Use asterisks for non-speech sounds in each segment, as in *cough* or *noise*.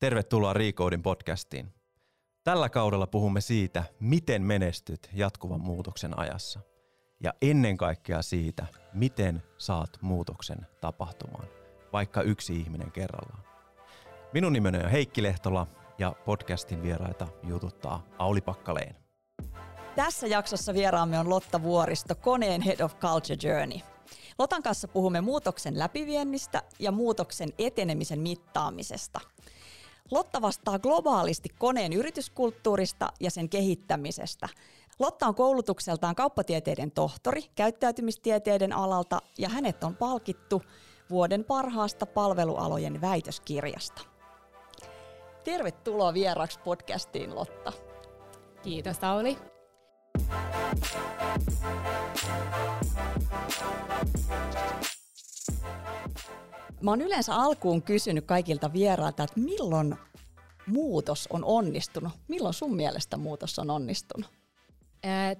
Tervetuloa Recodin podcastiin. Tällä kaudella puhumme siitä, miten menestyt jatkuvan muutoksen ajassa. Ja ennen kaikkea siitä, miten saat muutoksen tapahtumaan, vaikka yksi ihminen kerrallaan. Minun nimeni on Heikki Lehtola ja podcastin vieraita jututtaa Auli Pakkaleen. Tässä jaksossa vieraamme on Lotta Vuoristo, koneen Head of Culture Journey. Lotan kanssa puhumme muutoksen läpiviennistä ja muutoksen etenemisen mittaamisesta – Lotta vastaa globaalisti koneen yrityskulttuurista ja sen kehittämisestä. Lotta on koulutukseltaan kauppatieteiden tohtori käyttäytymistieteiden alalta ja hänet on palkittu vuoden parhaasta palvelualojen väitöskirjasta. Tervetuloa vieraaksi podcastiin, Lotta. Kiitos, Sauli. Mä oon yleensä alkuun kysynyt kaikilta vierailta, että milloin muutos on onnistunut? Milloin sun mielestä muutos on onnistunut?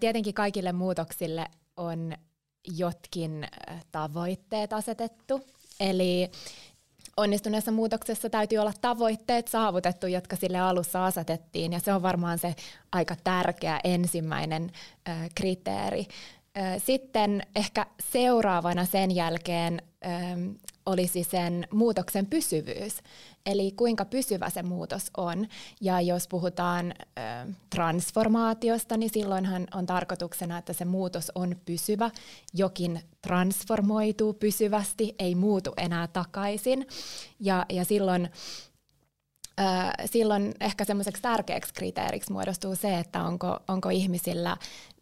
Tietenkin kaikille muutoksille on jotkin tavoitteet asetettu. Eli onnistuneessa muutoksessa täytyy olla tavoitteet saavutettu, jotka sille alussa asetettiin, ja se on varmaan se aika tärkeä ensimmäinen kriteeri. Sitten ehkä seuraavana sen jälkeen olisi sen muutoksen pysyvyys, eli kuinka pysyvä se muutos on. Ja jos puhutaan transformaatiosta, niin silloinhan on tarkoituksena, että se muutos on pysyvä. Jokin transformoituu pysyvästi, ei muutu enää takaisin. Ja, ja silloin silloin ehkä semmoiseksi tärkeäksi kriteeriksi muodostuu se, että onko, onko ihmisillä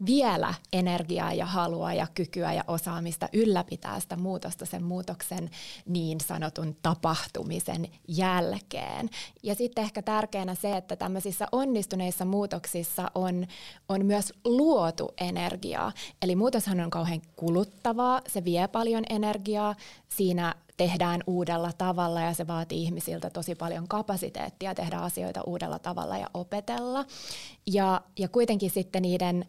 vielä energiaa ja halua ja kykyä ja osaamista ylläpitää sitä muutosta sen muutoksen niin sanotun tapahtumisen jälkeen. Ja sitten ehkä tärkeänä se, että tämmöisissä onnistuneissa muutoksissa on, on myös luotu energiaa. Eli muutoshan on kauhean kuluttavaa, se vie paljon energiaa, siinä tehdään uudella tavalla ja se vaatii ihmisiltä tosi paljon kapasiteettia tehdä asioita uudella tavalla ja opetella. Ja, ja kuitenkin sitten niiden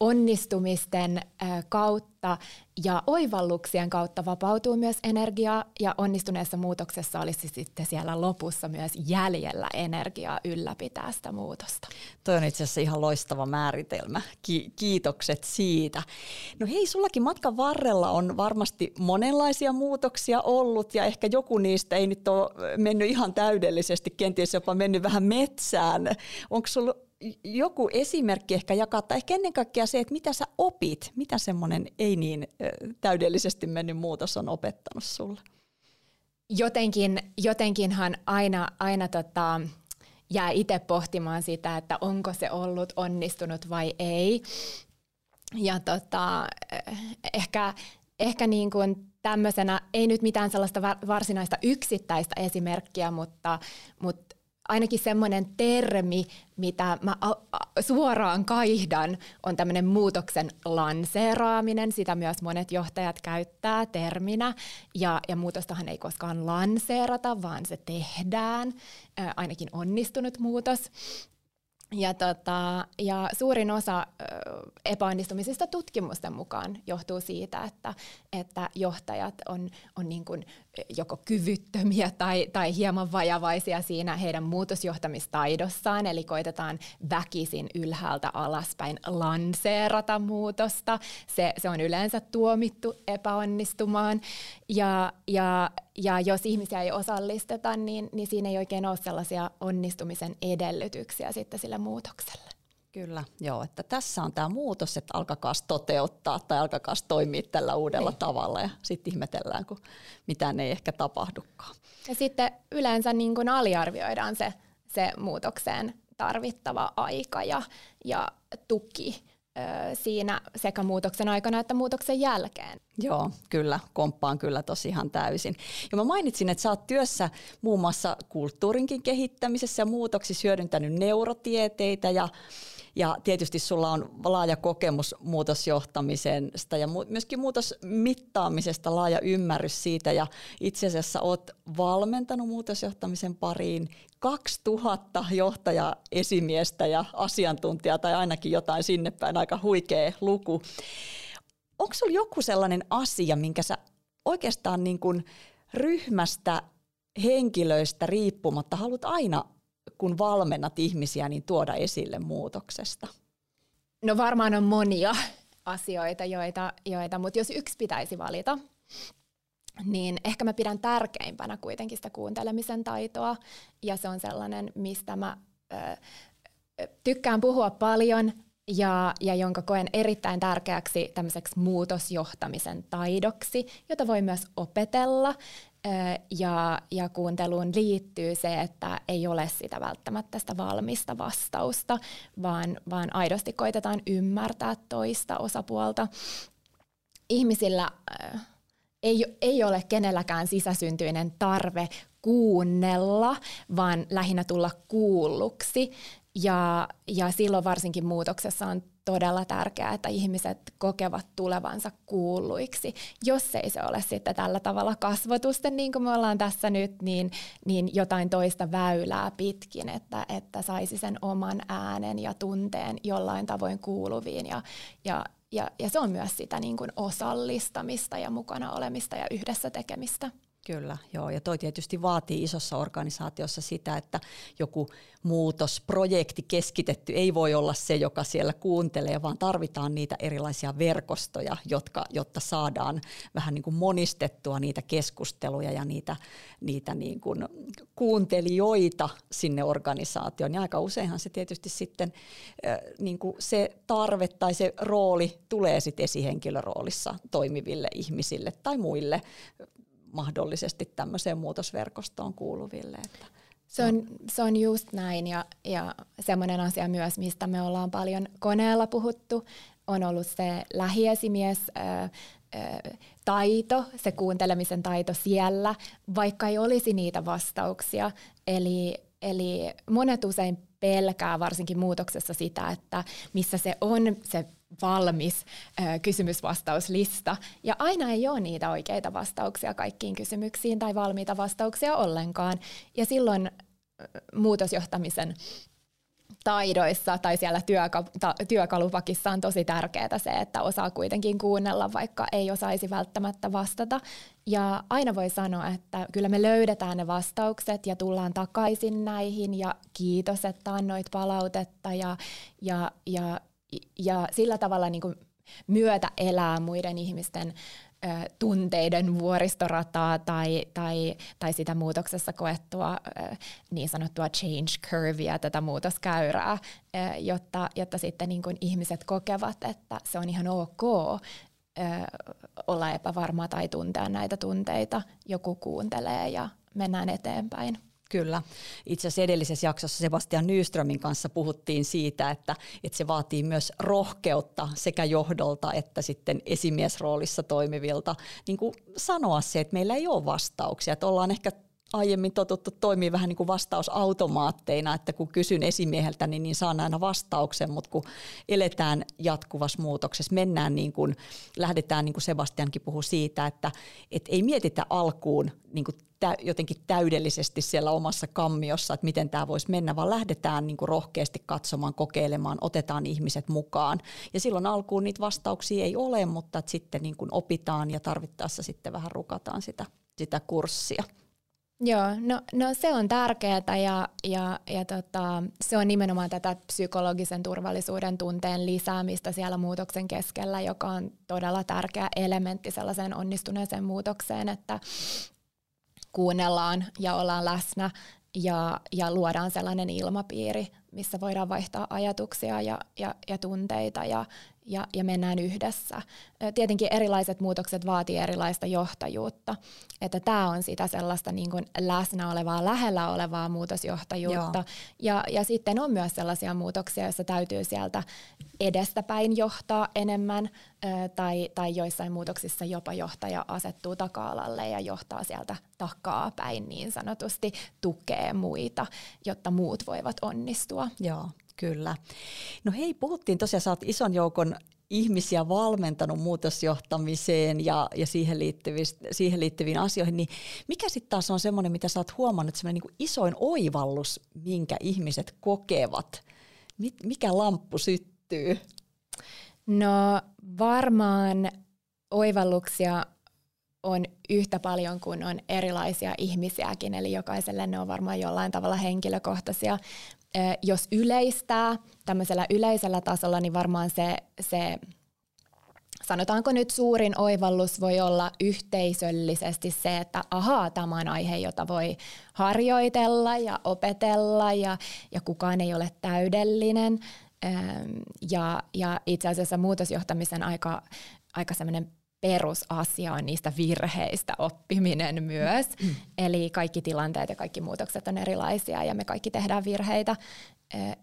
onnistumisten kautta ja oivalluksien kautta vapautuu myös energiaa ja onnistuneessa muutoksessa olisi sitten siellä lopussa myös jäljellä energiaa ylläpitää sitä muutosta. Toi on itse asiassa ihan loistava määritelmä. Ki- kiitokset siitä. No hei, sullakin matkan varrella on varmasti monenlaisia muutoksia ollut ja ehkä joku niistä ei nyt ole mennyt ihan täydellisesti, kenties jopa mennyt vähän metsään. Onko sulla joku esimerkki ehkä jakaa, tai ehkä ennen kaikkea se, että mitä sä opit, mitä semmoinen ei niin täydellisesti mennyt muutos on opettanut sulle? Jotenkin, jotenkinhan aina, aina tota, jää itse pohtimaan sitä, että onko se ollut onnistunut vai ei. Ja tota, ehkä, ehkä niin kuin tämmöisenä, ei nyt mitään sellaista varsinaista yksittäistä esimerkkiä, mutta, mutta ainakin semmoinen termi, mitä mä suoraan kaihdan, on tämmöinen muutoksen lanseeraaminen. Sitä myös monet johtajat käyttää terminä. Ja, ja muutostahan ei koskaan lanseerata, vaan se tehdään, ainakin onnistunut muutos. Ja, tota, ja suurin osa epäonnistumisista tutkimusten mukaan johtuu siitä, että, että johtajat on, on niin kuin joko kyvyttömiä tai, tai hieman vajavaisia siinä heidän muutosjohtamistaidossaan, eli koitetaan väkisin ylhäältä alaspäin lanseerata muutosta. Se, se on yleensä tuomittu epäonnistumaan. Ja, ja, ja jos ihmisiä ei osallisteta, niin, niin siinä ei oikein ole sellaisia onnistumisen edellytyksiä sitten sille muutokselle. Kyllä, joo, että tässä on tämä muutos, että alkakaa toteuttaa tai alkakaa toimia tällä uudella niin. tavalla ja sitten ihmetellään, kun mitään ei ehkä tapahdukaan. Ja sitten yleensä niin kuin aliarvioidaan se, se muutokseen tarvittava aika ja, ja tuki siinä sekä muutoksen aikana että muutoksen jälkeen. Joo, kyllä, komppaan kyllä tosiaan täysin. Ja mä mainitsin, että sä oot työssä muun muassa kulttuurinkin kehittämisessä ja muutoksissa hyödyntänyt neurotieteitä ja ja tietysti sulla on laaja kokemus muutosjohtamisesta ja myöskin muutosmittaamisesta, laaja ymmärrys siitä. Ja itse asiassa olet valmentanut muutosjohtamisen pariin 2000 johtaja esimiestä ja asiantuntijaa tai ainakin jotain sinne päin, aika huikea luku. Onko sulla joku sellainen asia, minkä sä oikeastaan niin kuin ryhmästä henkilöistä riippumatta haluat aina, kun valmennat ihmisiä, niin tuoda esille muutoksesta? No varmaan on monia asioita, joita, joita mutta jos yksi pitäisi valita, niin ehkä mä pidän tärkeimpänä kuitenkin sitä kuuntelemisen taitoa, ja se on sellainen, mistä mä ö, tykkään puhua paljon, ja, ja jonka koen erittäin tärkeäksi tämmöiseksi muutosjohtamisen taidoksi, jota voi myös opetella. Ja, ja kuunteluun liittyy se, että ei ole sitä välttämättä sitä valmista vastausta, vaan, vaan aidosti koitetaan ymmärtää toista osapuolta. Ihmisillä äh, ei, ei ole kenelläkään sisäsyntyinen tarve kuunnella, vaan lähinnä tulla kuulluksi. Ja, ja silloin varsinkin muutoksessa on todella tärkeää, että ihmiset kokevat tulevansa kuulluiksi. Jos ei se ole sitten tällä tavalla kasvotusten, niin kuin me ollaan tässä nyt, niin, niin jotain toista väylää pitkin, että, että saisi sen oman äänen ja tunteen jollain tavoin kuuluviin. Ja, ja, ja, ja se on myös sitä niin kuin osallistamista ja mukana olemista ja yhdessä tekemistä. Kyllä, joo. Ja toi tietysti vaatii isossa organisaatiossa sitä, että joku muutosprojekti keskitetty ei voi olla se, joka siellä kuuntelee, vaan tarvitaan niitä erilaisia verkostoja, jotka, jotta saadaan vähän niin kuin monistettua niitä keskusteluja ja niitä, niitä niin kuin kuuntelijoita sinne organisaatioon. Ja aika useinhan se tietysti sitten niin kuin se tarve tai se rooli tulee sitten esihenkilöroolissa toimiville ihmisille tai muille mahdollisesti tämmöiseen muutosverkostoon kuuluville. Että se on, se on just näin ja, ja semmoinen asia myös, mistä me ollaan paljon koneella puhuttu, on ollut se lähiesimies, taito, se kuuntelemisen taito siellä, vaikka ei olisi niitä vastauksia. Eli, eli monet usein pelkää varsinkin muutoksessa sitä, että missä se on se valmis kysymysvastauslista. Ja aina ei ole niitä oikeita vastauksia kaikkiin kysymyksiin tai valmiita vastauksia ollenkaan. Ja silloin muutosjohtamisen taidoissa tai siellä työkalupakissa on tosi tärkeää se, että osaa kuitenkin kuunnella, vaikka ei osaisi välttämättä vastata. Ja aina voi sanoa, että kyllä me löydetään ne vastaukset ja tullaan takaisin näihin ja kiitos, että annoit palautetta ja, ja, ja, ja sillä tavalla niin kuin myötä elää muiden ihmisten tunteiden vuoristorataa tai, tai, tai sitä muutoksessa koettua niin sanottua change curvea, tätä muutoskäyrää, jotta, jotta sitten niin kuin ihmiset kokevat, että se on ihan ok olla epävarma tai tuntea näitä tunteita. Joku kuuntelee ja mennään eteenpäin. Kyllä. Itse asiassa edellisessä jaksossa Sebastian Nyströmin kanssa puhuttiin siitä, että, että se vaatii myös rohkeutta sekä johdolta että sitten esimiesroolissa toimivilta niin kuin sanoa se, että meillä ei ole vastauksia. Että ollaan ehkä aiemmin totuttu toimii vähän niin kuin vastausautomaatteina, että kun kysyn esimieheltä, niin, niin saan aina vastauksen, mutta kun eletään jatkuvassa muutoksessa, mennään niin kuin, lähdetään niin kuin Sebastiankin puhui siitä, että et ei mietitä alkuun niin kuin tä, jotenkin täydellisesti siellä omassa kammiossa, että miten tämä voisi mennä, vaan lähdetään niin kuin rohkeasti katsomaan, kokeilemaan, otetaan ihmiset mukaan. Ja silloin alkuun niitä vastauksia ei ole, mutta sitten niin kuin opitaan ja tarvittaessa sitten vähän rukataan sitä, sitä kurssia. Joo, no, no se on tärkeää ja, ja, ja tota, se on nimenomaan tätä psykologisen turvallisuuden tunteen lisäämistä siellä muutoksen keskellä, joka on todella tärkeä elementti sellaiseen onnistuneeseen muutokseen, että kuunnellaan ja ollaan läsnä ja, ja luodaan sellainen ilmapiiri, missä voidaan vaihtaa ajatuksia ja, ja, ja tunteita ja, ja, ja mennään yhdessä. Tietenkin erilaiset muutokset vaatii erilaista johtajuutta, että tämä on sitä sellaista niin kuin läsnä olevaa, lähellä olevaa muutosjohtajuutta. Ja, ja sitten on myös sellaisia muutoksia, joissa täytyy sieltä edestäpäin johtaa enemmän, tai, tai joissain muutoksissa jopa johtaja asettuu taka-alalle ja johtaa sieltä takaa päin niin sanotusti, tukee muita, jotta muut voivat onnistua. Joo. Kyllä. No hei, puhuttiin tosiaan, sä oot ison joukon ihmisiä valmentanut muutosjohtamiseen ja, ja siihen, siihen liittyviin asioihin, niin mikä sitten taas on semmoinen, mitä sä oot huomannut, semmoinen niin isoin oivallus, minkä ihmiset kokevat? Mikä lamppu syttyy? No varmaan oivalluksia on yhtä paljon kuin on erilaisia ihmisiäkin, eli jokaiselle ne on varmaan jollain tavalla henkilökohtaisia. Jos yleistää tämmöisellä yleisellä tasolla, niin varmaan se, se sanotaanko nyt suurin oivallus voi olla yhteisöllisesti se, että ahaa, tämä on aihe, jota voi harjoitella ja opetella ja, ja kukaan ei ole täydellinen. Ja, ja itse asiassa muutosjohtamisen aika, aika semmoinen perusasia on niistä virheistä oppiminen myös. Mm. *clears throat* Eli kaikki tilanteet ja kaikki muutokset on erilaisia ja me kaikki tehdään virheitä.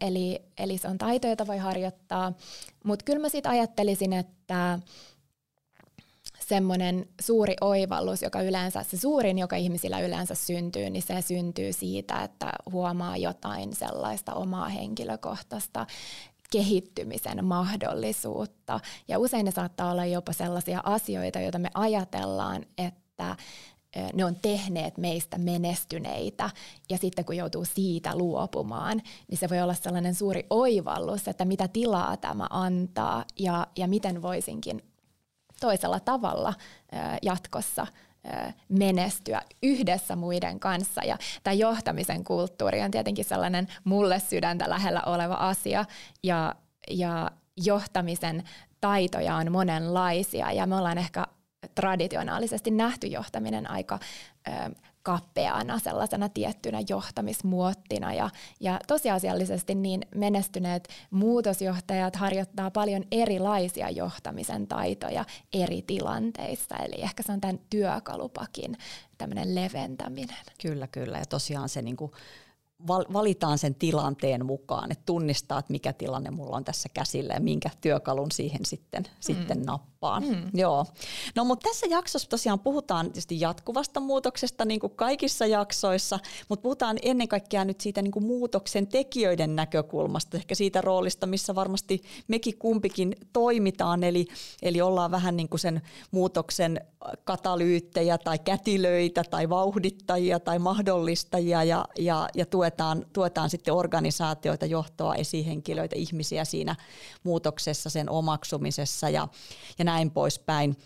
Eli, eli se on taito, jota voi harjoittaa. Mutta kyllä mä sitten ajattelisin, että semmoinen suuri oivallus, joka yleensä, se suurin, joka ihmisillä yleensä syntyy, niin se syntyy siitä, että huomaa jotain sellaista omaa henkilökohtaista kehittymisen mahdollisuutta. Ja usein ne saattaa olla jopa sellaisia asioita, joita me ajatellaan, että ne on tehneet meistä menestyneitä ja sitten kun joutuu siitä luopumaan, niin se voi olla sellainen suuri oivallus, että mitä tilaa tämä antaa ja, ja miten voisinkin toisella tavalla jatkossa menestyä yhdessä muiden kanssa. Ja tämä johtamisen kulttuuri on tietenkin sellainen mulle sydäntä lähellä oleva asia ja, ja johtamisen taitoja on monenlaisia ja me ollaan ehkä traditionaalisesti nähty johtaminen aika kappeana sellaisena tiettynä johtamismuottina. Ja, ja tosiasiallisesti niin menestyneet muutosjohtajat harjoittaa paljon erilaisia johtamisen taitoja eri tilanteissa. Eli ehkä se on tämän työkalupakin tämmöinen leventäminen. Kyllä, kyllä. Ja tosiaan se niin kuin valitaan sen tilanteen mukaan, että tunnistaa, että mikä tilanne mulla on tässä käsillä ja minkä työkalun siihen sitten, mm. sitten nappaan. Mm. Joo. No mutta tässä jaksossa tosiaan puhutaan tietysti jatkuvasta muutoksesta niin kuin kaikissa jaksoissa, mutta puhutaan ennen kaikkea nyt siitä niin kuin muutoksen tekijöiden näkökulmasta, ehkä siitä roolista, missä varmasti mekin kumpikin toimitaan, eli, eli ollaan vähän niin kuin sen muutoksen katalyyttejä tai kätilöitä tai vauhdittajia tai mahdollistajia ja, ja, ja tuetaan, tuetaan sitten organisaatioita, johtoa, esihenkilöitä, ihmisiä siinä muutoksessa, sen omaksumisessa ja, ja näin poispäin.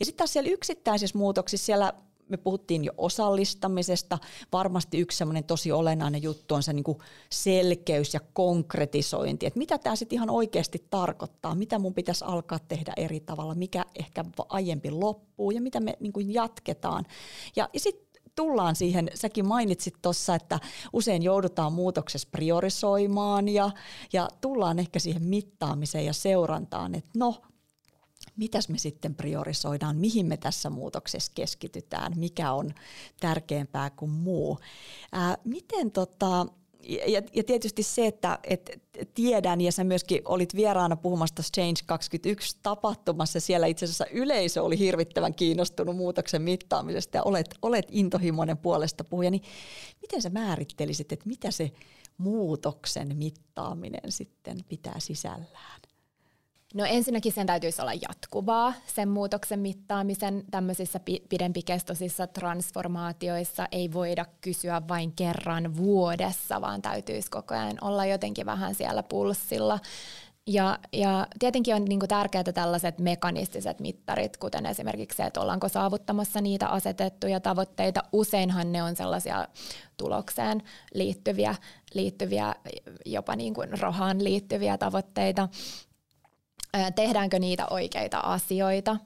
Ja sitten taas siellä yksittäisissä muutoksissa siellä me puhuttiin jo osallistamisesta. Varmasti yksi semmoinen tosi olennainen juttu on se niin selkeys ja konkretisointi, että mitä tämä sitten ihan oikeasti tarkoittaa, mitä mun pitäisi alkaa tehdä eri tavalla, mikä ehkä aiempi loppuu ja mitä me niin kuin jatketaan. Ja, ja sitten tullaan siihen, säkin mainitsit tuossa, että usein joudutaan muutoksessa priorisoimaan ja, ja tullaan ehkä siihen mittaamiseen ja seurantaan, että no mitäs me sitten priorisoidaan, mihin me tässä muutoksessa keskitytään, mikä on tärkeämpää kuin muu. Ää, miten tota, ja, ja tietysti se, että et tiedän, ja sä myöskin olit vieraana puhumassa Change 21 tapahtumassa, siellä itse asiassa yleisö oli hirvittävän kiinnostunut muutoksen mittaamisesta, ja olet, olet intohimoinen puolesta puhuja, niin miten sä määrittelisit, että mitä se muutoksen mittaaminen sitten pitää sisällään? No ensinnäkin sen täytyisi olla jatkuvaa, sen muutoksen mittaamisen tämmöisissä pidempikestoisissa transformaatioissa ei voida kysyä vain kerran vuodessa, vaan täytyisi koko ajan olla jotenkin vähän siellä pulssilla. Ja, ja tietenkin on niinku tärkeää tällaiset mekanistiset mittarit, kuten esimerkiksi se, että ollaanko saavuttamassa niitä asetettuja tavoitteita. Useinhan ne on sellaisia tulokseen liittyviä, liittyviä jopa niin rahaan liittyviä tavoitteita tehdäänkö niitä oikeita asioita,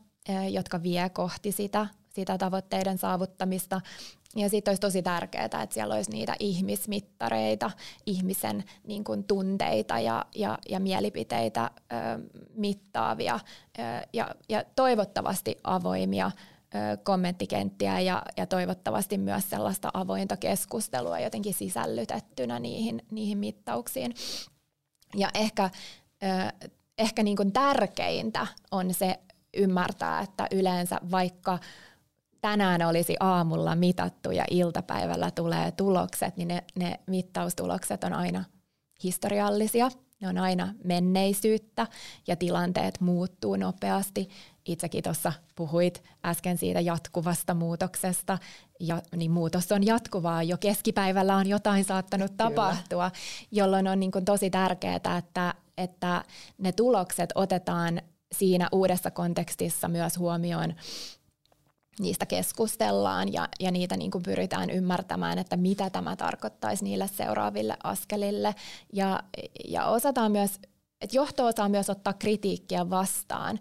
jotka vie kohti sitä, sitä tavoitteiden saavuttamista. Ja sitten olisi tosi tärkeää, että siellä olisi niitä ihmismittareita, ihmisen niin kuin, tunteita ja, ja, ja mielipiteitä ö, mittaavia ö, ja, ja toivottavasti avoimia ö, kommenttikenttiä ja, ja toivottavasti myös sellaista avointa keskustelua jotenkin sisällytettynä niihin, niihin mittauksiin. Ja ehkä ehkä niin kuin tärkeintä on se ymmärtää, että yleensä vaikka tänään olisi aamulla mitattu ja iltapäivällä tulee tulokset, niin ne, ne mittaustulokset on aina historiallisia. Ne on aina menneisyyttä ja tilanteet muuttuu nopeasti. Itsekin tuossa puhuit äsken siitä jatkuvasta muutoksesta. Ja, niin muutos on jatkuvaa. Jo keskipäivällä on jotain saattanut Kyllä. tapahtua, jolloin on niin kuin tosi tärkeää, että että ne tulokset otetaan siinä uudessa kontekstissa myös huomioon niistä keskustellaan ja, ja niitä niin kuin pyritään ymmärtämään, että mitä tämä tarkoittaisi niille seuraaville askelille. Ja, ja osataan myös että johto osaa myös ottaa kritiikkiä vastaan.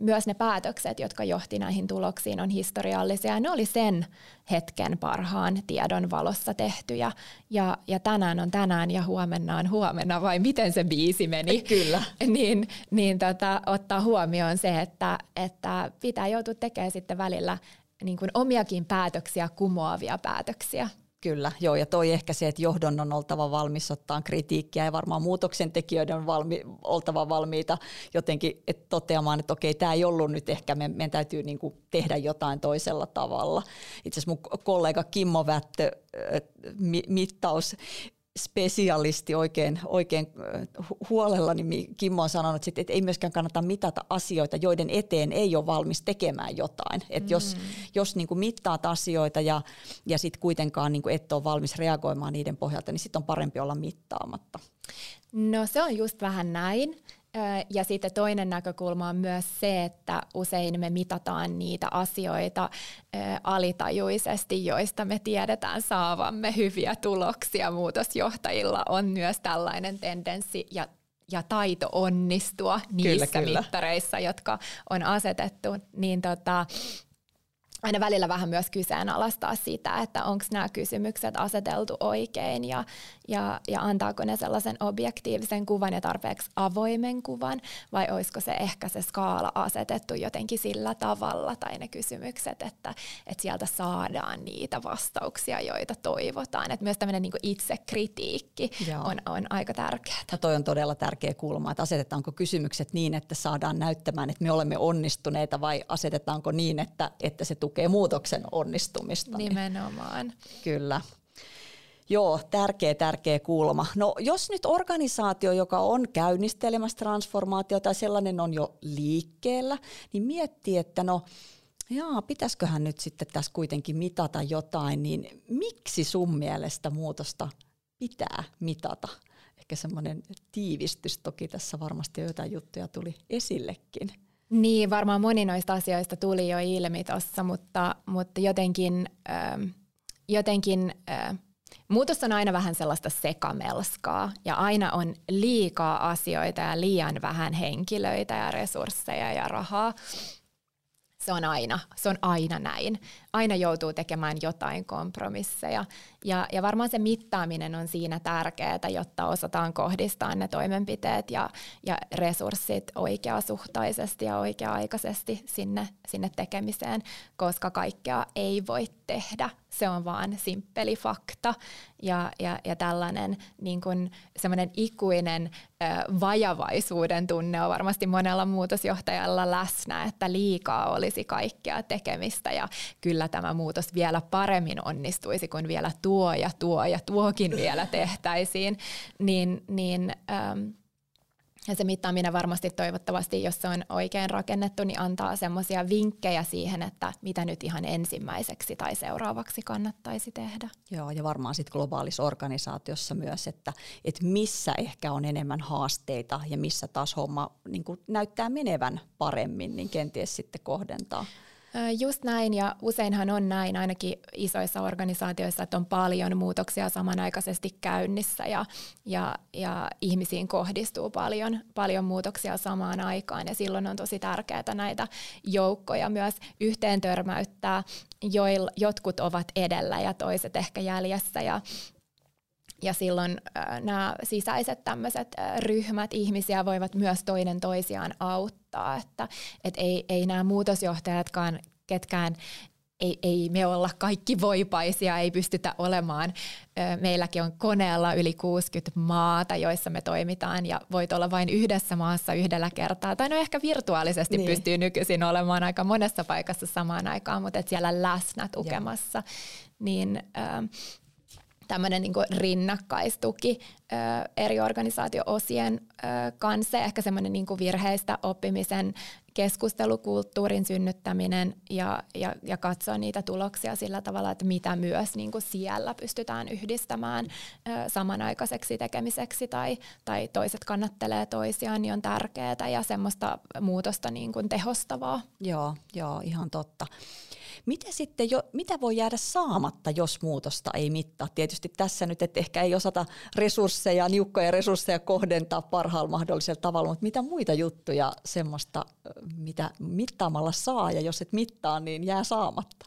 Myös ne päätökset, jotka johti näihin tuloksiin, on historiallisia. Ne oli sen hetken parhaan tiedon valossa tehtyjä. Ja, ja tänään on tänään ja huomenna on huomenna, vai miten se biisi meni? *laughs* Kyllä. niin niin tota, ottaa huomioon se, että, että pitää joutua tekemään sitten välillä niin kuin omiakin päätöksiä, kumoavia päätöksiä. Kyllä, joo, ja toi ehkä se, että johdon on oltava valmis ottaa kritiikkiä ja varmaan muutoksen tekijöiden on valmi, oltava valmiita jotenkin et toteamaan, että okei, tämä ei ollut nyt ehkä, me, meidän täytyy niinku tehdä jotain toisella tavalla. Itse asiassa mun kollega Kimmo Vättö, mittaus spesialisti oikein, oikein huolella, niin Kimmo on sanonut, että ei myöskään kannata mitata asioita, joiden eteen ei ole valmis tekemään jotain. Et mm. Jos, jos niin kuin mittaat asioita ja, ja sitten kuitenkaan niin kuin et ole valmis reagoimaan niiden pohjalta, niin sitten on parempi olla mittaamatta. No se on just vähän näin. Ja sitten toinen näkökulma on myös se, että usein me mitataan niitä asioita alitajuisesti, joista me tiedetään saavamme hyviä tuloksia. Muutosjohtajilla on myös tällainen tendenssi ja ja taito onnistua niissä kyllä, kyllä. mittareissa, jotka on asetettu, niin tota, aina välillä vähän myös kyseenalaistaa sitä, että onko nämä kysymykset aseteltu oikein ja, ja, ja antaako ne sellaisen objektiivisen kuvan ja tarpeeksi avoimen kuvan vai olisiko se ehkä se skaala asetettu jotenkin sillä tavalla tai ne kysymykset, että, että sieltä saadaan niitä vastauksia, joita toivotaan. Että myös tämmöinen niin itsekritiikki on, on aika tärkeää. No toi on todella tärkeä kulma, että asetetaanko kysymykset niin, että saadaan näyttämään, että me olemme onnistuneita vai asetetaanko niin, että, että se tukee muutoksen onnistumista. Nimenomaan. Niin, kyllä. Joo, tärkeä, tärkeä kulma. No jos nyt organisaatio, joka on käynnistelemässä transformaatiota ja sellainen on jo liikkeellä, niin miettii, että no jaa, pitäisiköhän nyt sitten tässä kuitenkin mitata jotain, niin miksi sun mielestä muutosta pitää mitata? Ehkä semmoinen tiivistys, toki tässä varmasti jotain juttuja tuli esillekin. Niin, varmaan moni noista asioista tuli jo ilmi tuossa, mutta, mutta jotenkin, äh, jotenkin äh, muutos on aina vähän sellaista sekamelskaa ja aina on liikaa asioita ja liian vähän henkilöitä ja resursseja ja rahaa. Se on aina, se on aina näin. Aina joutuu tekemään jotain kompromisseja. Ja, ja varmaan se mittaaminen on siinä tärkeää, jotta osataan kohdistaa ne toimenpiteet ja, ja resurssit oikeasuhtaisesti ja oikea-aikaisesti sinne, sinne tekemiseen, koska kaikkea ei voi tehdä. Se on vaan simppeli fakta ja, ja, ja tällainen niin kuin semmoinen ikuinen ö, vajavaisuuden tunne on varmasti monella muutosjohtajalla läsnä, että liikaa olisi kaikkea tekemistä ja kyllä tämä muutos vielä paremmin onnistuisi, kun vielä tuo ja tuo ja tuokin vielä tehtäisiin, niin, niin ähm, ja se mittaaminen varmasti toivottavasti, jos se on oikein rakennettu, niin antaa semmoisia vinkkejä siihen, että mitä nyt ihan ensimmäiseksi tai seuraavaksi kannattaisi tehdä. Joo, ja varmaan sitten globaalissa organisaatiossa myös, että, että missä ehkä on enemmän haasteita ja missä taas homma niin näyttää menevän paremmin, niin kenties sitten kohdentaa Just näin, ja useinhan on näin ainakin isoissa organisaatioissa, että on paljon muutoksia samanaikaisesti käynnissä ja, ja, ja ihmisiin kohdistuu paljon, paljon muutoksia samaan aikaan ja silloin on tosi tärkeää näitä joukkoja myös yhteen törmäyttää, joil, jotkut ovat edellä ja toiset ehkä jäljessä ja, ja silloin äh, nämä sisäiset tämmöiset äh, ryhmät ihmisiä voivat myös toinen toisiaan auttaa, että et ei, ei nämä muutosjohtajatkaan ketkään ei, ei me olla kaikki voipaisia, ei pystytä olemaan. Meilläkin on koneella yli 60 maata, joissa me toimitaan ja voit olla vain yhdessä maassa yhdellä kertaa. Tai no ehkä virtuaalisesti niin. pystyy nykyisin olemaan aika monessa paikassa samaan aikaan, mutta et siellä läsnä tukemassa. Ja. Niin tämmöinen niin rinnakkaistuki ö, eri organisaatio-osien ö, kanssa. Ehkä semmoinen niin virheistä oppimisen keskustelukulttuurin synnyttäminen ja, ja, ja katsoa niitä tuloksia sillä tavalla, että mitä myös niin kuin siellä pystytään yhdistämään ö, samanaikaiseksi tekemiseksi tai, tai toiset kannattelee toisiaan, niin on tärkeää ja semmoista muutosta niin kuin tehostavaa. Joo, joo, ihan totta. Miten sitten jo, mitä voi jäädä saamatta, jos muutosta ei mittaa? Tietysti tässä nyt, että ehkä ei osata resursseja, niukkoja resursseja kohdentaa parhaalla mahdollisella tavalla, mutta mitä muita juttuja semmoista, mitä mittaamalla saa ja jos et mittaa, niin jää saamatta?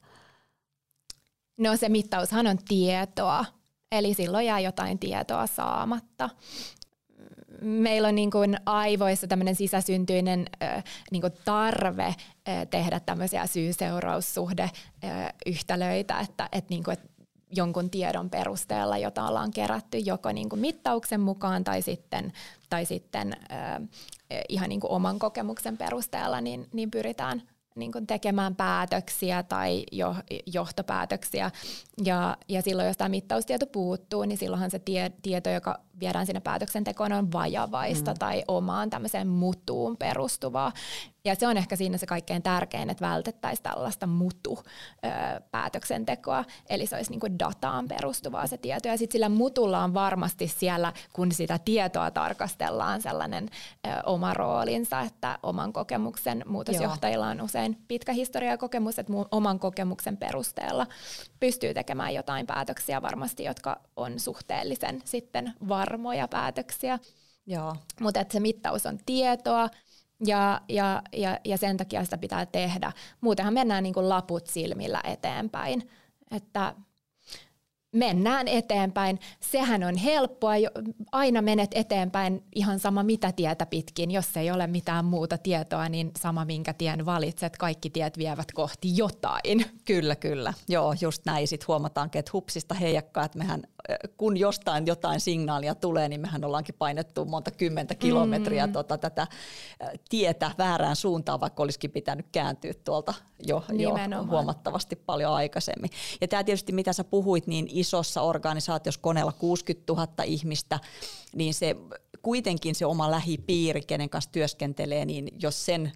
No se mittaushan on tietoa, eli silloin jää jotain tietoa saamatta meillä on niin kuin aivoissa tämmöinen sisäsyntyinen niin kuin tarve tehdä tämmöisiä syy-seuraussuhde-yhtälöitä, että, että, niin kuin, että jonkun tiedon perusteella, jota ollaan kerätty joko niin kuin mittauksen mukaan tai sitten, tai sitten ihan niin kuin oman kokemuksen perusteella, niin, niin pyritään niin kuin tekemään päätöksiä tai jo, johtopäätöksiä. Ja, ja silloin, jos tämä mittaustieto puuttuu, niin silloinhan se tie, tieto, joka viedään sinne päätöksentekoon, on vajavaista mm. tai omaan tämmöiseen mutuun perustuvaa. Ja se on ehkä siinä se kaikkein tärkein, että vältettäisiin tällaista mutu-päätöksentekoa, eli se olisi niin kuin dataan perustuvaa se tieto. Ja sitten sillä mutulla on varmasti siellä, kun sitä tietoa tarkastellaan, sellainen ö, oma roolinsa, että oman kokemuksen muutosjohtajilla on usein pitkä historia ja kokemus, että oman kokemuksen perusteella pystyy tekemään jotain päätöksiä varmasti, jotka on suhteellisen sitten varmoja päätöksiä. Mutta se mittaus on tietoa, ja, ja, ja, ja sen takia sitä pitää tehdä. Muutenhan mennään niin kuin laput silmillä eteenpäin. Että mennään eteenpäin. Sehän on helppoa, aina menet eteenpäin ihan sama mitä tietä pitkin. Jos ei ole mitään muuta tietoa, niin sama minkä tien valitset, kaikki tiet vievät kohti jotain. Kyllä, kyllä. Joo, just näin. Sitten huomataankin, että hupsista heijakkaa, että mehän kun jostain jotain signaalia tulee, niin mehän ollaankin painettu monta kymmentä kilometriä mm. tota, tätä tietä väärään suuntaan, vaikka olisikin pitänyt kääntyä tuolta jo, jo huomattavasti paljon aikaisemmin. Ja tämä tietysti, mitä sä puhuit, niin isossa organisaatiossa koneella 60 000 ihmistä, niin se kuitenkin se oma lähipiiri, kenen kanssa työskentelee, niin jos sen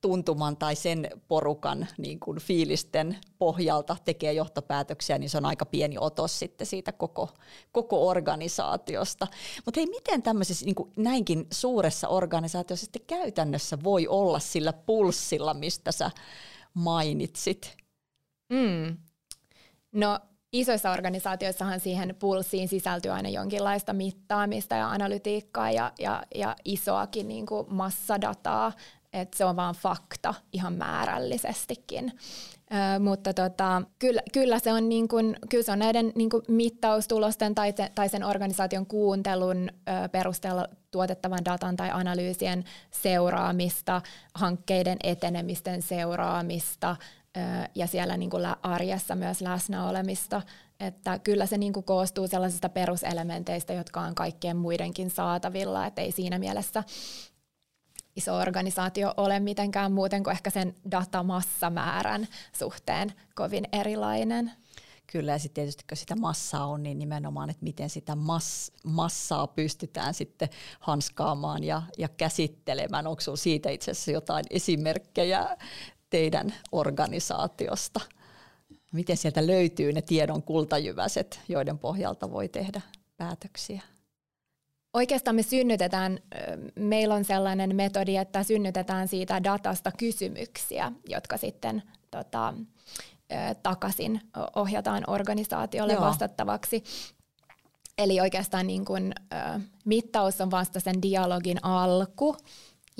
tuntuman tai sen porukan niin kuin fiilisten pohjalta tekee johtopäätöksiä, niin se on aika pieni otos sitten siitä koko, koko organisaatiosta. Mutta hei, miten tämmöisessä niin kuin näinkin suuressa organisaatiossa sitten käytännössä voi olla sillä pulssilla, mistä sä mainitsit? Mm. No isoissa organisaatioissahan siihen pulssiin sisältyy aina jonkinlaista mittaamista ja analytiikkaa ja, ja, ja isoakin niin kuin massadataa että se on vaan fakta ihan määrällisestikin. Ö, mutta tota, kyllä, kyllä, se on niin kun, kyllä se on näiden niin kun mittaustulosten tai, te, tai sen organisaation kuuntelun ö, perusteella tuotettavan datan tai analyysien seuraamista, hankkeiden etenemisten seuraamista ja siellä niin kun arjessa myös läsnäolemista. Että kyllä se niin koostuu sellaisista peruselementeistä, jotka on kaikkien muidenkin saatavilla, että ei siinä mielessä iso organisaatio ole mitenkään muuten kuin ehkä sen datamassamäärän suhteen kovin erilainen. Kyllä, ja sitten tietysti kun sitä massaa on, niin nimenomaan, että miten sitä mass, massaa pystytään sitten hanskaamaan ja, ja käsittelemään. Onko sinulla siitä itse asiassa jotain esimerkkejä teidän organisaatiosta? Miten sieltä löytyy ne tiedon kultajyväset, joiden pohjalta voi tehdä päätöksiä? Oikeastaan me synnytetään, meillä on sellainen metodi, että synnytetään siitä datasta kysymyksiä, jotka sitten tota, takaisin ohjataan organisaatiolle Joo. vastattavaksi. Eli oikeastaan niin kun, mittaus on vasta sen dialogin alku,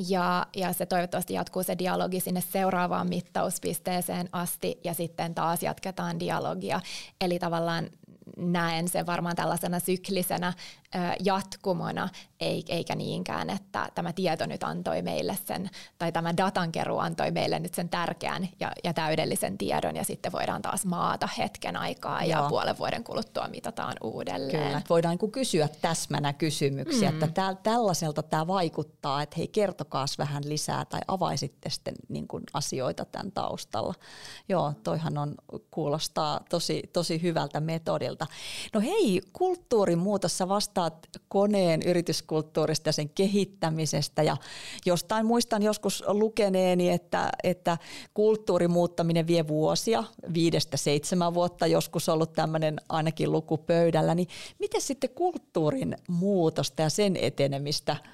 ja, ja se toivottavasti jatkuu se dialogi sinne seuraavaan mittauspisteeseen asti ja sitten taas jatketaan dialogia. Eli tavallaan näen sen varmaan tällaisena syklisenä jatkumona, eikä niinkään, että tämä tieto nyt antoi meille sen, tai tämä datankeruu antoi meille nyt sen tärkeän ja, ja täydellisen tiedon, ja sitten voidaan taas maata hetken aikaa, Joo. ja puolen vuoden kuluttua mitataan uudelleen. Kyllä, voidaan niin kysyä täsmänä kysymyksiä, mm. että täl, tällaiselta tämä vaikuttaa, että hei kertokaas vähän lisää, tai avaisitte sitten niin kuin asioita tämän taustalla. Joo, toihan on, kuulostaa tosi, tosi hyvältä metodilta. No hei, kulttuurimuutos, sä vastaat koneen yrityskulttuurista ja sen kehittämisestä ja jostain muistan joskus lukeneeni, että, että kulttuurin muuttaminen vie vuosia, viidestä seitsemän vuotta joskus ollut tämmöinen ainakin luku pöydällä, niin miten sitten kulttuurin muutosta ja sen etenemistä –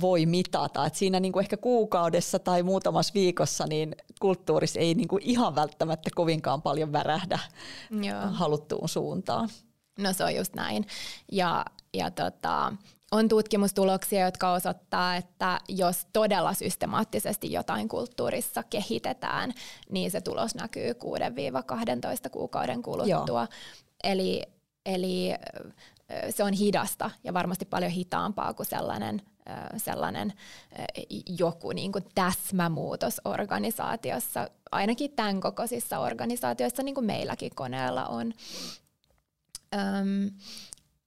voi mitata. Et siinä niin kuin ehkä kuukaudessa tai muutamassa viikossa niin kulttuurissa ei niin kuin ihan välttämättä kovinkaan paljon värähdä Joo. haluttuun suuntaan. No se on just näin. Ja, ja tota, on tutkimustuloksia, jotka osoittaa, että jos todella systemaattisesti jotain kulttuurissa kehitetään, niin se tulos näkyy 6-12 kuukauden kuluttua. Joo. Eli, eli se on hidasta ja varmasti paljon hitaampaa kuin sellainen sellainen joku niin kuin täsmämuutos organisaatiossa, ainakin tämän kokoisissa organisaatioissa, niin kuin meilläkin koneella on. Öm,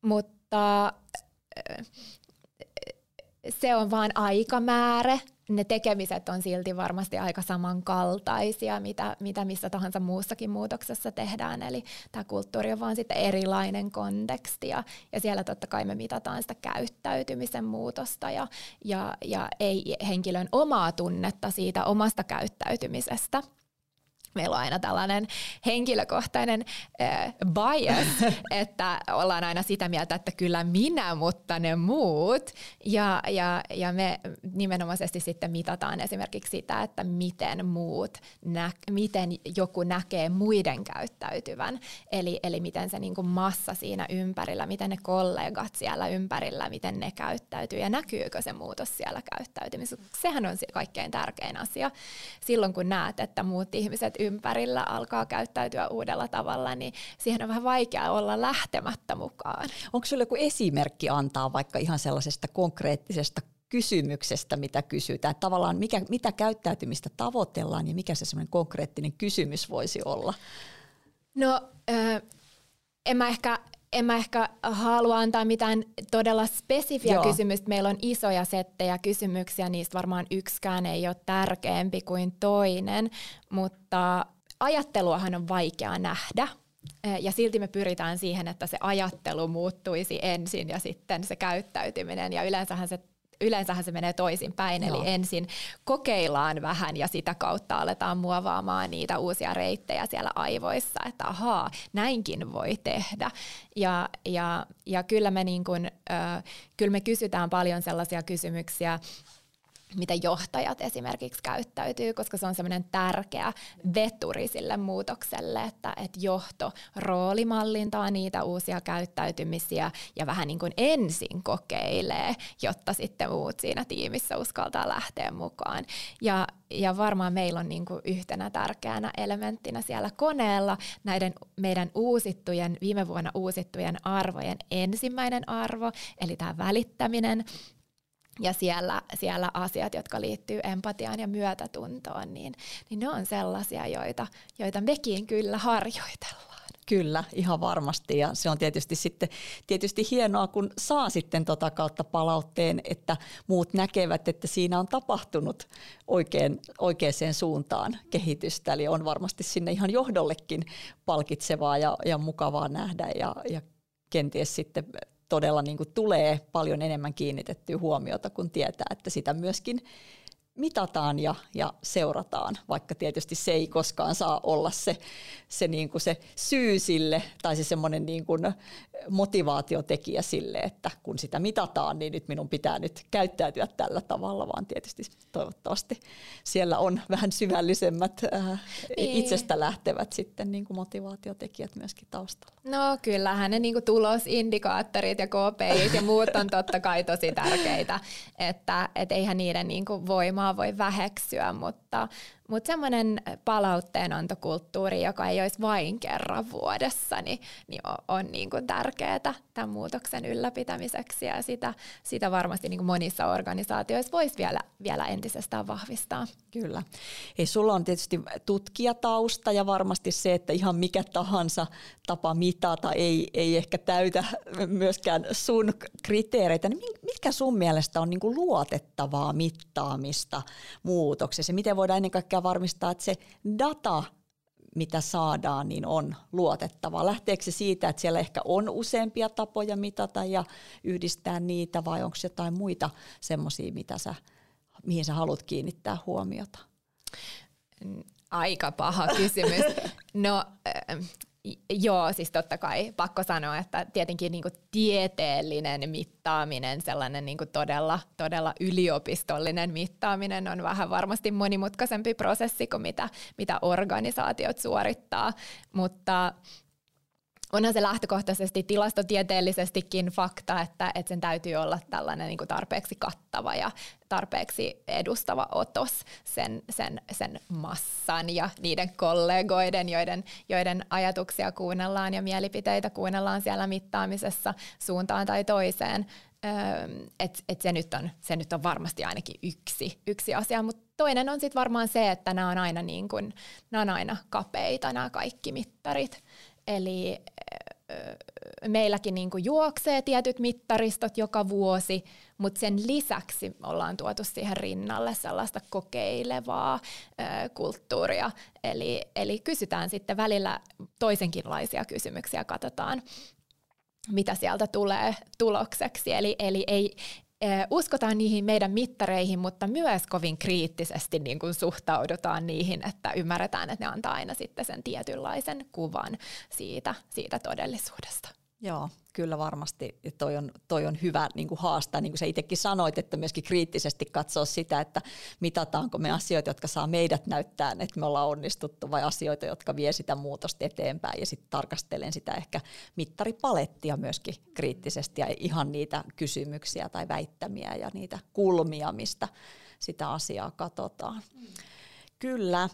mutta se on vain aikamäärä ne tekemiset on silti varmasti aika samankaltaisia, mitä, mitä missä tahansa muussakin muutoksessa tehdään. Eli tämä kulttuuri on vaan sitten erilainen konteksti ja, ja siellä totta kai me mitataan sitä käyttäytymisen muutosta ja, ja, ja ei henkilön omaa tunnetta siitä omasta käyttäytymisestä – meillä on aina tällainen henkilökohtainen äh, bias, *laughs* että ollaan aina sitä mieltä, että kyllä minä, mutta ne muut. Ja, ja, ja me nimenomaisesti sitten mitataan esimerkiksi sitä, että miten muut, nä, miten joku näkee muiden käyttäytyvän. Eli, eli miten se niin kuin massa siinä ympärillä, miten ne kollegat siellä ympärillä, miten ne käyttäytyy ja näkyykö se muutos siellä käyttäytymisessä. Sehän on se kaikkein tärkein asia. Silloin kun näet, että muut ihmiset ympärillä alkaa käyttäytyä uudella tavalla, niin siihen on vähän vaikea olla lähtemättä mukaan. Onko sinulla joku esimerkki antaa vaikka ihan sellaisesta konkreettisesta kysymyksestä, mitä kysytään? Tavallaan mikä, mitä käyttäytymistä tavoitellaan ja mikä se semmoinen konkreettinen kysymys voisi olla? No, äh, en mä ehkä en mä ehkä halua antaa mitään todella spesifiä Joo. kysymystä. Meillä on isoja settejä kysymyksiä, niistä varmaan yksikään ei ole tärkeämpi kuin toinen, mutta ajatteluahan on vaikea nähdä. Ja silti me pyritään siihen, että se ajattelu muuttuisi ensin ja sitten se käyttäytyminen. Ja yleensähän se yleensähän se menee toisinpäin, Joo. eli ensin kokeillaan vähän ja sitä kautta aletaan muovaamaan niitä uusia reittejä siellä aivoissa, että ahaa, näinkin voi tehdä. Ja, ja, ja kyllä, me niin kun, äh, kyllä me kysytään paljon sellaisia kysymyksiä, miten johtajat esimerkiksi käyttäytyy, koska se on semmoinen tärkeä veturi sille muutokselle, että, että johto roolimallintaa niitä uusia käyttäytymisiä ja vähän niin kuin ensin kokeilee, jotta sitten muut siinä tiimissä uskaltaa lähteä mukaan. Ja, ja varmaan meillä on niin kuin yhtenä tärkeänä elementtinä siellä koneella näiden meidän uusittujen, viime vuonna uusittujen arvojen ensimmäinen arvo, eli tämä välittäminen, ja siellä, siellä asiat, jotka liittyy empatiaan ja myötätuntoon, niin, niin ne on sellaisia, joita, joita mekin kyllä harjoitellaan. Kyllä, ihan varmasti. Ja se on tietysti sitten tietysti hienoa, kun saa sitten tota kautta palautteen, että muut näkevät, että siinä on tapahtunut oikein, oikeaan suuntaan kehitystä. Eli on varmasti sinne ihan johdollekin palkitsevaa ja, ja mukavaa nähdä ja, ja kenties sitten todella niin kuin tulee paljon enemmän kiinnitettyä huomiota, kun tietää, että sitä myöskin mitataan ja, ja seurataan, vaikka tietysti se ei koskaan saa olla se, se, niin kuin se syy sille tai se semmoinen niin kuin motivaatiotekijä sille, että kun sitä mitataan, niin nyt minun pitää nyt käyttäytyä tällä tavalla, vaan tietysti toivottavasti siellä on vähän syvällisemmät äh, niin. itsestä lähtevät sitten niin kuin motivaatiotekijät myöskin taustalla. No kyllähän ne niin kuin tulosindikaattorit ja KPI ja muut on totta kai tosi tärkeitä, että et eihän niiden niin kuin voimaa voi väheksyä, mutta, mutta semmoinen palauteenantokulttuuri, joka ei olisi vain kerran vuodessa, niin, niin on, on niin kuin tärkeää tämän muutoksen ylläpitämiseksi ja sitä, sitä varmasti niin kuin monissa organisaatioissa voisi vielä, vielä entisestään vahvistaa. Kyllä. Ei, sulla on tietysti tutkijatausta ja varmasti se, että ihan mikä tahansa tapa mitata ei, ei ehkä täytä myöskään sun kriteereitä. Niin mitkä sun mielestä on niin kuin luotettavaa mittaamista muutoksessa? Miten voidaan ennen kaikkea varmistaa, että se data mitä saadaan, niin on luotettava. Lähteekö se siitä, että siellä ehkä on useampia tapoja mitata ja yhdistää niitä, vai onko jotain muita semmoisia, mitä sä, mihin sä haluat kiinnittää huomiota? Aika paha kysymys. No, Joo, siis totta kai. Pakko sanoa, että tietenkin niin tieteellinen mittaaminen, sellainen niin todella, todella yliopistollinen mittaaminen on vähän varmasti monimutkaisempi prosessi kuin mitä, mitä organisaatiot suorittaa, mutta onhan se lähtökohtaisesti tilastotieteellisestikin fakta, että, että sen täytyy olla tällainen niin kuin tarpeeksi kattava ja tarpeeksi edustava otos sen, sen, sen massan ja niiden kollegoiden, joiden, joiden ajatuksia kuunnellaan ja mielipiteitä kuunnellaan siellä mittaamisessa suuntaan tai toiseen. Et, et se, nyt on, se nyt on varmasti ainakin yksi, yksi asia, mutta toinen on sitten varmaan se, että nämä on aina, niin on aina kapeita nämä kaikki mittarit. Eli meilläkin niin kuin juoksee tietyt mittaristot joka vuosi, mutta sen lisäksi ollaan tuotu siihen rinnalle sellaista kokeilevaa ö, kulttuuria. Eli, eli kysytään sitten välillä toisenkinlaisia kysymyksiä, katsotaan mitä sieltä tulee tulokseksi. Eli, eli ei, uskotaan niihin meidän mittareihin, mutta myös kovin kriittisesti niin kuin suhtaudutaan niihin, että ymmärretään, että ne antaa aina sitten sen tietynlaisen kuvan siitä, siitä todellisuudesta. Joo, kyllä varmasti. Toi on, toi on hyvä niin kuin haastaa, niin kuin sä itsekin sanoit, että myöskin kriittisesti katsoa sitä, että mitataanko me asioita, jotka saa meidät näyttää, että me ollaan onnistuttu, vai asioita, jotka vie sitä muutosta eteenpäin. Ja sitten tarkastelen sitä ehkä mittaripalettia myöskin kriittisesti ja ihan niitä kysymyksiä tai väittämiä ja niitä kulmia, mistä sitä asiaa katsotaan. Mm. Kyllä.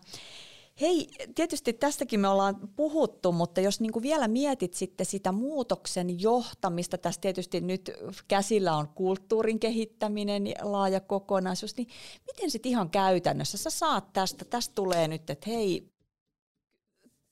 Hei, tietysti tästäkin me ollaan puhuttu, mutta jos niin kuin vielä mietit sitten sitä muutoksen johtamista, tässä tietysti nyt käsillä on kulttuurin kehittäminen, laaja kokonaisuus, niin miten sitten ihan käytännössä? Sä saat tästä, tästä tulee nyt, että hei,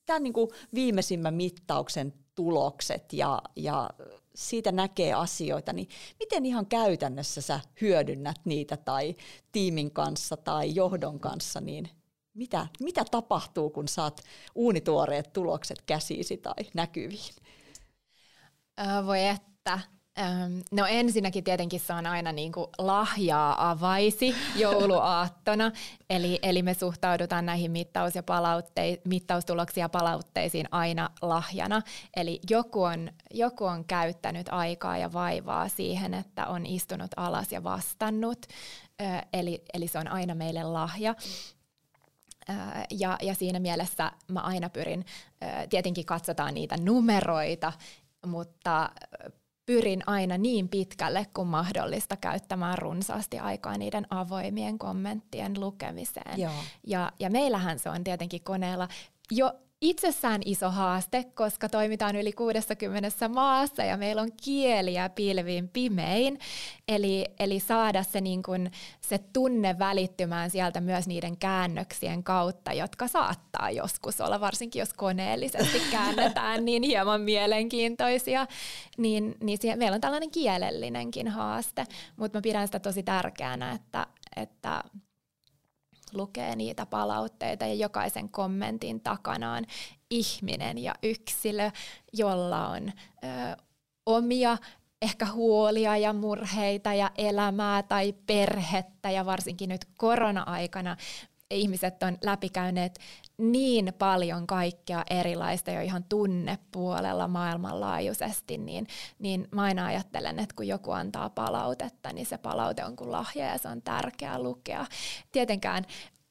tämän niin kuin viimeisimmän mittauksen tulokset ja, ja siitä näkee asioita, niin miten ihan käytännössä sä hyödynnät niitä tai tiimin kanssa tai johdon kanssa, niin mitä, mitä tapahtuu, kun saat uunituoreet tulokset käsiisi tai näkyviin? voi että. No ensinnäkin tietenkin se on aina niin kuin lahjaa avaisi *laughs* jouluaattona, eli, eli me suhtaudutaan näihin mittaus- ja palautte- mittaustuloksia ja palautteisiin aina lahjana. Eli joku on, joku on käyttänyt aikaa ja vaivaa siihen, että on istunut alas ja vastannut, eli, eli se on aina meille lahja ja, ja siinä mielessä mä aina pyrin, tietenkin katsotaan niitä numeroita, mutta pyrin aina niin pitkälle kuin mahdollista käyttämään runsaasti aikaa niiden avoimien kommenttien lukemiseen. Joo. Ja, ja meillähän se on tietenkin koneella jo itsessään iso haaste, koska toimitaan yli 60 maassa ja meillä on kieliä pilviin pimein. Eli, eli saada se, niin kun, se tunne välittymään sieltä myös niiden käännöksien kautta, jotka saattaa joskus olla, varsinkin jos koneellisesti *laughs* käännetään, niin hieman mielenkiintoisia. Niin, niin siihen, meillä on tällainen kielellinenkin haaste, mutta mä pidän sitä tosi tärkeänä, että, että lukee niitä palautteita ja jokaisen kommentin takana on ihminen ja yksilö, jolla on ö, omia ehkä huolia ja murheita ja elämää tai perhettä. Ja varsinkin nyt korona-aikana ihmiset on läpikäyneet niin paljon kaikkea erilaista jo ihan tunnepuolella maailmanlaajuisesti, niin, niin mä aina ajattelen, että kun joku antaa palautetta, niin se palaute on kuin lahja ja se on tärkeää lukea. Tietenkään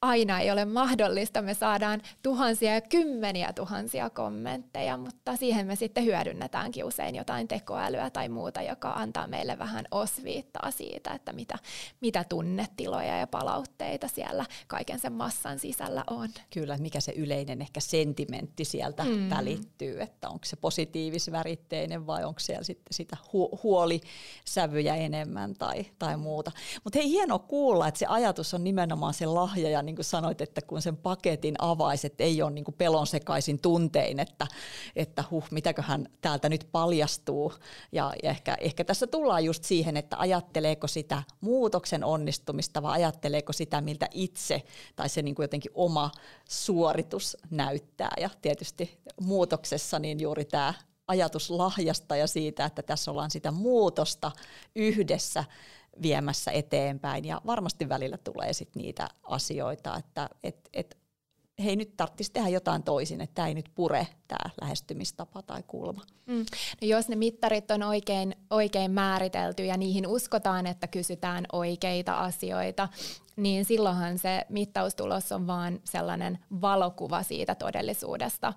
aina ei ole mahdollista. Me saadaan tuhansia ja kymmeniä tuhansia kommentteja, mutta siihen me sitten hyödynnetäänkin usein jotain tekoälyä tai muuta, joka antaa meille vähän osviittaa siitä, että mitä, mitä tunnetiloja ja palautteita siellä kaiken sen massan sisällä on. Kyllä, mikä se yleinen ehkä sentimentti sieltä mm. välittyy, että onko se positiivisväritteinen vai onko siellä sitten sitä hu- huolisävyjä enemmän tai, tai muuta. Mutta hei, hienoa kuulla, että se ajatus on nimenomaan se lahja ja niin kuin sanoit, että kun sen paketin avaisi, että ei ole niin kuin pelon sekaisin tuntein, että, että huh, mitäköhän täältä nyt paljastuu. Ja, ja ehkä, ehkä tässä tullaan just siihen, että ajatteleeko sitä muutoksen onnistumista vai ajatteleeko sitä, miltä itse tai se niin kuin jotenkin oma suoritus näyttää. Ja tietysti muutoksessa niin juuri tämä ajatus lahjasta ja siitä, että tässä ollaan sitä muutosta yhdessä viemässä eteenpäin. Ja varmasti välillä tulee sitten niitä asioita, että et, et, hei nyt tarvitsisi tehdä jotain toisin, että tämä ei nyt pure tämä lähestymistapa tai kulma. Mm. No jos ne mittarit on oikein, oikein määritelty ja niihin uskotaan, että kysytään oikeita asioita, niin silloinhan se mittaustulos on vaan sellainen valokuva siitä todellisuudesta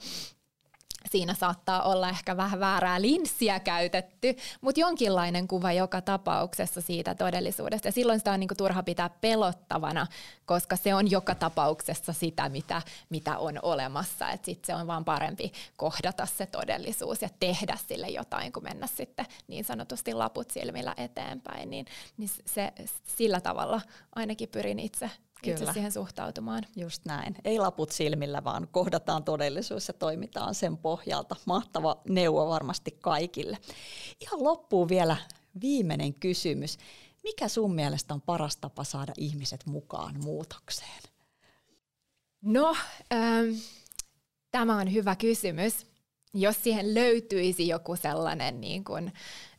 siinä saattaa olla ehkä vähän väärää linssiä käytetty, mutta jonkinlainen kuva joka tapauksessa siitä todellisuudesta. Ja silloin sitä on niinku turha pitää pelottavana, koska se on joka tapauksessa sitä, mitä, mitä on olemassa. Et sit se on vaan parempi kohdata se todellisuus ja tehdä sille jotain, kuin mennä sitten niin sanotusti laput silmillä eteenpäin. Niin, niin se, sillä tavalla ainakin pyrin itse Kyllä. itse siihen suhtautumaan. Just näin. Ei laput silmillä, vaan kohdataan todellisuus ja toimitaan sen pohjalta. Mahtava neuvo varmasti kaikille. Ihan loppuun vielä viimeinen kysymys. Mikä sun mielestä on paras tapa saada ihmiset mukaan muutokseen? No, ähm, tämä on hyvä kysymys. Jos siihen löytyisi joku sellainen, niin kuin,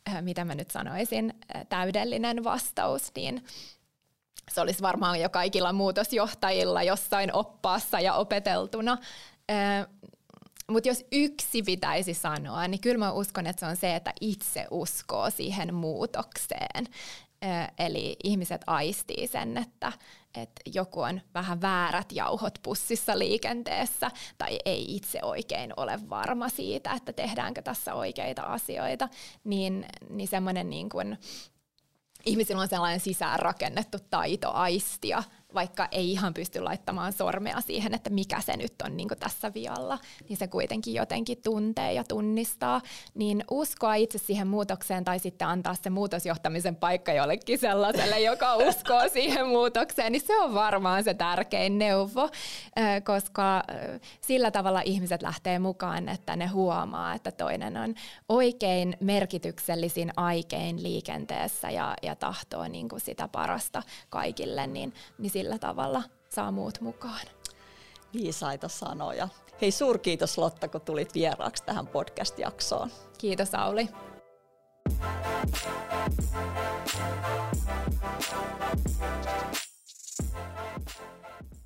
äh, mitä mä nyt sanoisin, äh, täydellinen vastaus, niin se olisi varmaan jo kaikilla muutosjohtajilla jossain oppaassa ja opeteltuna. Mutta jos yksi pitäisi sanoa, niin kyllä mä uskon, että se on se, että itse uskoo siihen muutokseen. Eli ihmiset aistii sen, että, että joku on vähän väärät jauhot pussissa liikenteessä tai ei itse oikein ole varma siitä, että tehdäänkö tässä oikeita asioita, niin, niin semmoinen niin kuin, ihmisillä on sellainen sisäänrakennettu taito aistia vaikka ei ihan pysty laittamaan sormea siihen, että mikä se nyt on niin tässä vialla, niin se kuitenkin jotenkin tuntee ja tunnistaa, niin uskoa itse siihen muutokseen tai sitten antaa se muutosjohtamisen paikka jollekin sellaiselle, joka *laughs* uskoo siihen muutokseen, niin se on varmaan se tärkein neuvo, koska sillä tavalla ihmiset lähtee mukaan, että ne huomaa, että toinen on oikein merkityksellisin aikein liikenteessä ja, ja tahtoo niin kuin sitä parasta kaikille, niin, niin sillä tavalla saa muut mukaan. Viisaita sanoja. Hei suurkiitos Lotta, kun tulit vieraaksi tähän podcast-jaksoon. Kiitos Auli.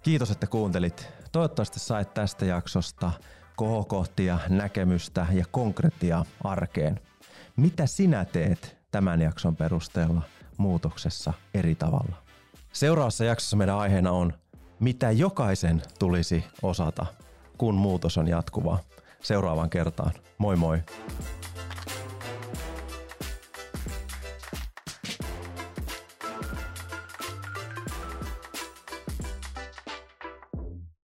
Kiitos, että kuuntelit. Toivottavasti sait tästä jaksosta kohokohtia, näkemystä ja konkretiaa arkeen. Mitä sinä teet tämän jakson perusteella muutoksessa eri tavalla? Seuraavassa jaksossa meidän aiheena on, mitä jokaisen tulisi osata, kun muutos on jatkuvaa. Seuraavaan kertaan. Moi moi!